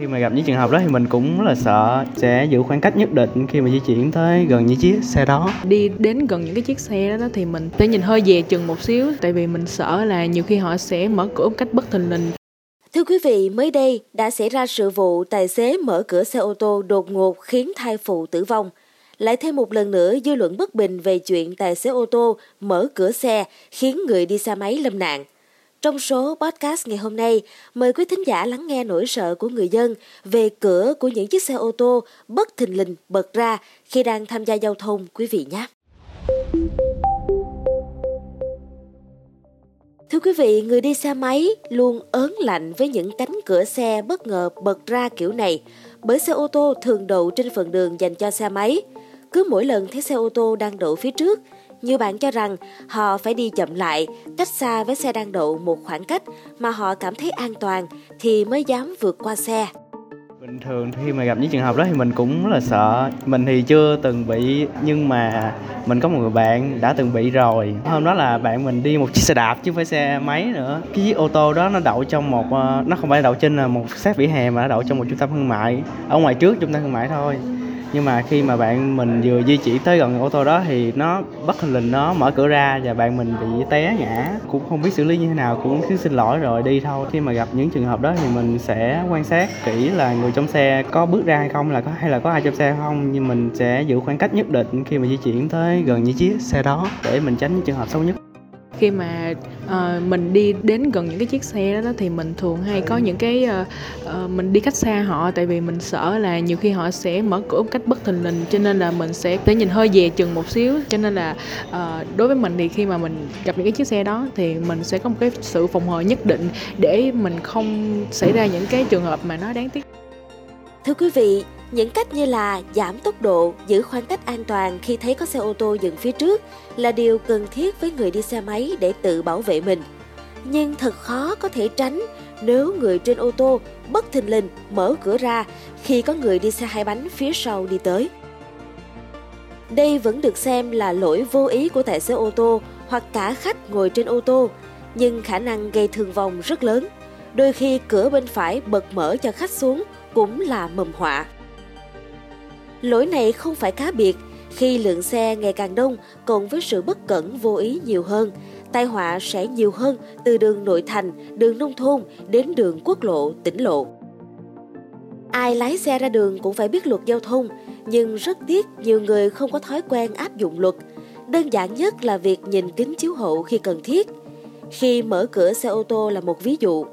Khi mà gặp những trường hợp đó thì mình cũng rất là sợ sẽ giữ khoảng cách nhất định khi mà di chuyển tới gần những chiếc xe đó. Đi đến gần những cái chiếc xe đó thì mình sẽ nhìn hơi về chừng một xíu tại vì mình sợ là nhiều khi họ sẽ mở cửa một cách bất thình lình. Thưa quý vị, mới đây đã xảy ra sự vụ tài xế mở cửa xe ô tô đột ngột khiến thai phụ tử vong. Lại thêm một lần nữa dư luận bất bình về chuyện tài xế ô tô mở cửa xe khiến người đi xe máy lâm nạn. Trong số podcast ngày hôm nay, mời quý thính giả lắng nghe nỗi sợ của người dân về cửa của những chiếc xe ô tô bất thình lình bật ra khi đang tham gia giao thông quý vị nhé. Thưa quý vị, người đi xe máy luôn ớn lạnh với những cánh cửa xe bất ngờ bật ra kiểu này, bởi xe ô tô thường đậu trên phần đường dành cho xe máy. Cứ mỗi lần thấy xe ô tô đang đậu phía trước, nhiều bạn cho rằng họ phải đi chậm lại, cách xa với xe đang đậu một khoảng cách mà họ cảm thấy an toàn thì mới dám vượt qua xe. Bình thường khi mà gặp những trường hợp đó thì mình cũng rất là sợ. Mình thì chưa từng bị nhưng mà mình có một người bạn đã từng bị rồi. Hôm đó là bạn mình đi một chiếc xe đạp chứ không phải xe máy nữa. Cái chiếc ô tô đó nó đậu trong một ờ, nó không phải đậu trên là một sát vỉa hè mà nó đậu trong một trung tâm thương mại ở ngoài trước trung tâm thương mại thôi nhưng mà khi mà bạn mình vừa di chuyển tới gần ô tô đó thì nó bất hình lình nó mở cửa ra và bạn mình bị té ngã. Cũng không biết xử lý như thế nào, cũng cứ xin lỗi rồi đi thôi. Khi mà gặp những trường hợp đó thì mình sẽ quan sát kỹ là người trong xe có bước ra hay không, là có, hay là có ai trong xe không. Nhưng mình sẽ giữ khoảng cách nhất định khi mà di chuyển tới gần những chiếc xe đó để mình tránh những trường hợp xấu nhất khi mà uh, mình đi đến gần những cái chiếc xe đó, thì mình thường hay có những cái uh, uh, mình đi cách xa họ tại vì mình sợ là nhiều khi họ sẽ mở cửa một cách bất thình lình cho nên là mình sẽ để nhìn hơi về chừng một xíu. Cho nên là uh, đối với mình thì khi mà mình gặp những cái chiếc xe đó thì mình sẽ có một cái sự phòng hờ nhất định để mình không xảy ra những cái trường hợp mà nó đáng tiếc. Thưa quý vị, những cách như là giảm tốc độ, giữ khoảng cách an toàn khi thấy có xe ô tô dừng phía trước là điều cần thiết với người đi xe máy để tự bảo vệ mình. Nhưng thật khó có thể tránh nếu người trên ô tô bất thình lình mở cửa ra khi có người đi xe hai bánh phía sau đi tới. Đây vẫn được xem là lỗi vô ý của tài xế ô tô hoặc cả khách ngồi trên ô tô, nhưng khả năng gây thương vong rất lớn. Đôi khi cửa bên phải bật mở cho khách xuống cũng là mầm họa. Lỗi này không phải cá biệt, khi lượng xe ngày càng đông cộng với sự bất cẩn vô ý nhiều hơn, tai họa sẽ nhiều hơn từ đường nội thành, đường nông thôn đến đường quốc lộ, tỉnh lộ. Ai lái xe ra đường cũng phải biết luật giao thông, nhưng rất tiếc nhiều người không có thói quen áp dụng luật. Đơn giản nhất là việc nhìn kính chiếu hậu khi cần thiết. Khi mở cửa xe ô tô là một ví dụ,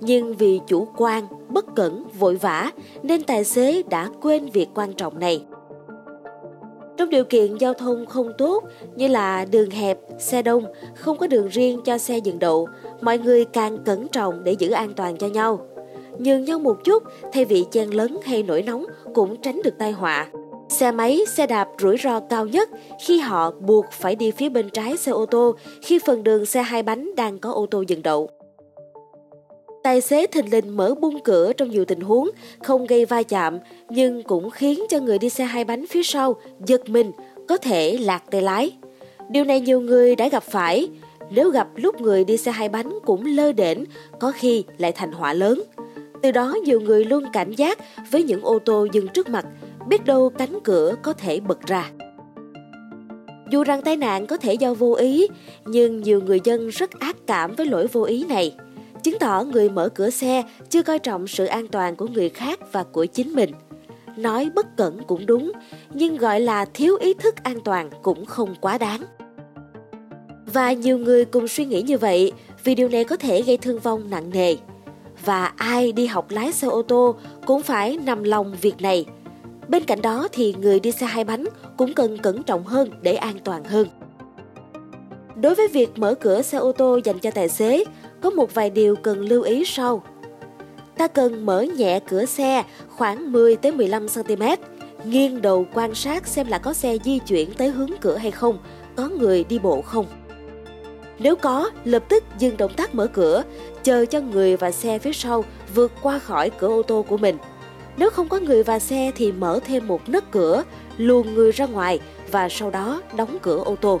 nhưng vì chủ quan, cẩn, vội vã nên tài xế đã quên việc quan trọng này. Trong điều kiện giao thông không tốt như là đường hẹp, xe đông, không có đường riêng cho xe dừng đậu, mọi người càng cẩn trọng để giữ an toàn cho nhau. Nhường nhau một chút thay vì chen lấn hay nổi nóng cũng tránh được tai họa. Xe máy, xe đạp rủi ro cao nhất khi họ buộc phải đi phía bên trái xe ô tô khi phần đường xe hai bánh đang có ô tô dừng đậu. Tài xế thình lình mở bung cửa trong nhiều tình huống, không gây va chạm, nhưng cũng khiến cho người đi xe hai bánh phía sau giật mình, có thể lạc tay lái. Điều này nhiều người đã gặp phải, nếu gặp lúc người đi xe hai bánh cũng lơ đễnh, có khi lại thành họa lớn. Từ đó nhiều người luôn cảnh giác với những ô tô dừng trước mặt, biết đâu cánh cửa có thể bật ra. Dù rằng tai nạn có thể do vô ý, nhưng nhiều người dân rất ác cảm với lỗi vô ý này chứng tỏ người mở cửa xe chưa coi trọng sự an toàn của người khác và của chính mình. Nói bất cẩn cũng đúng, nhưng gọi là thiếu ý thức an toàn cũng không quá đáng. Và nhiều người cùng suy nghĩ như vậy vì điều này có thể gây thương vong nặng nề. Và ai đi học lái xe ô tô cũng phải nằm lòng việc này. Bên cạnh đó thì người đi xe hai bánh cũng cần cẩn trọng hơn để an toàn hơn. Đối với việc mở cửa xe ô tô dành cho tài xế, có một vài điều cần lưu ý sau. Ta cần mở nhẹ cửa xe khoảng 10 tới 15 cm, nghiêng đầu quan sát xem là có xe di chuyển tới hướng cửa hay không, có người đi bộ không. Nếu có, lập tức dừng động tác mở cửa, chờ cho người và xe phía sau vượt qua khỏi cửa ô tô của mình. Nếu không có người và xe thì mở thêm một nấc cửa, luồn người ra ngoài và sau đó đóng cửa ô tô.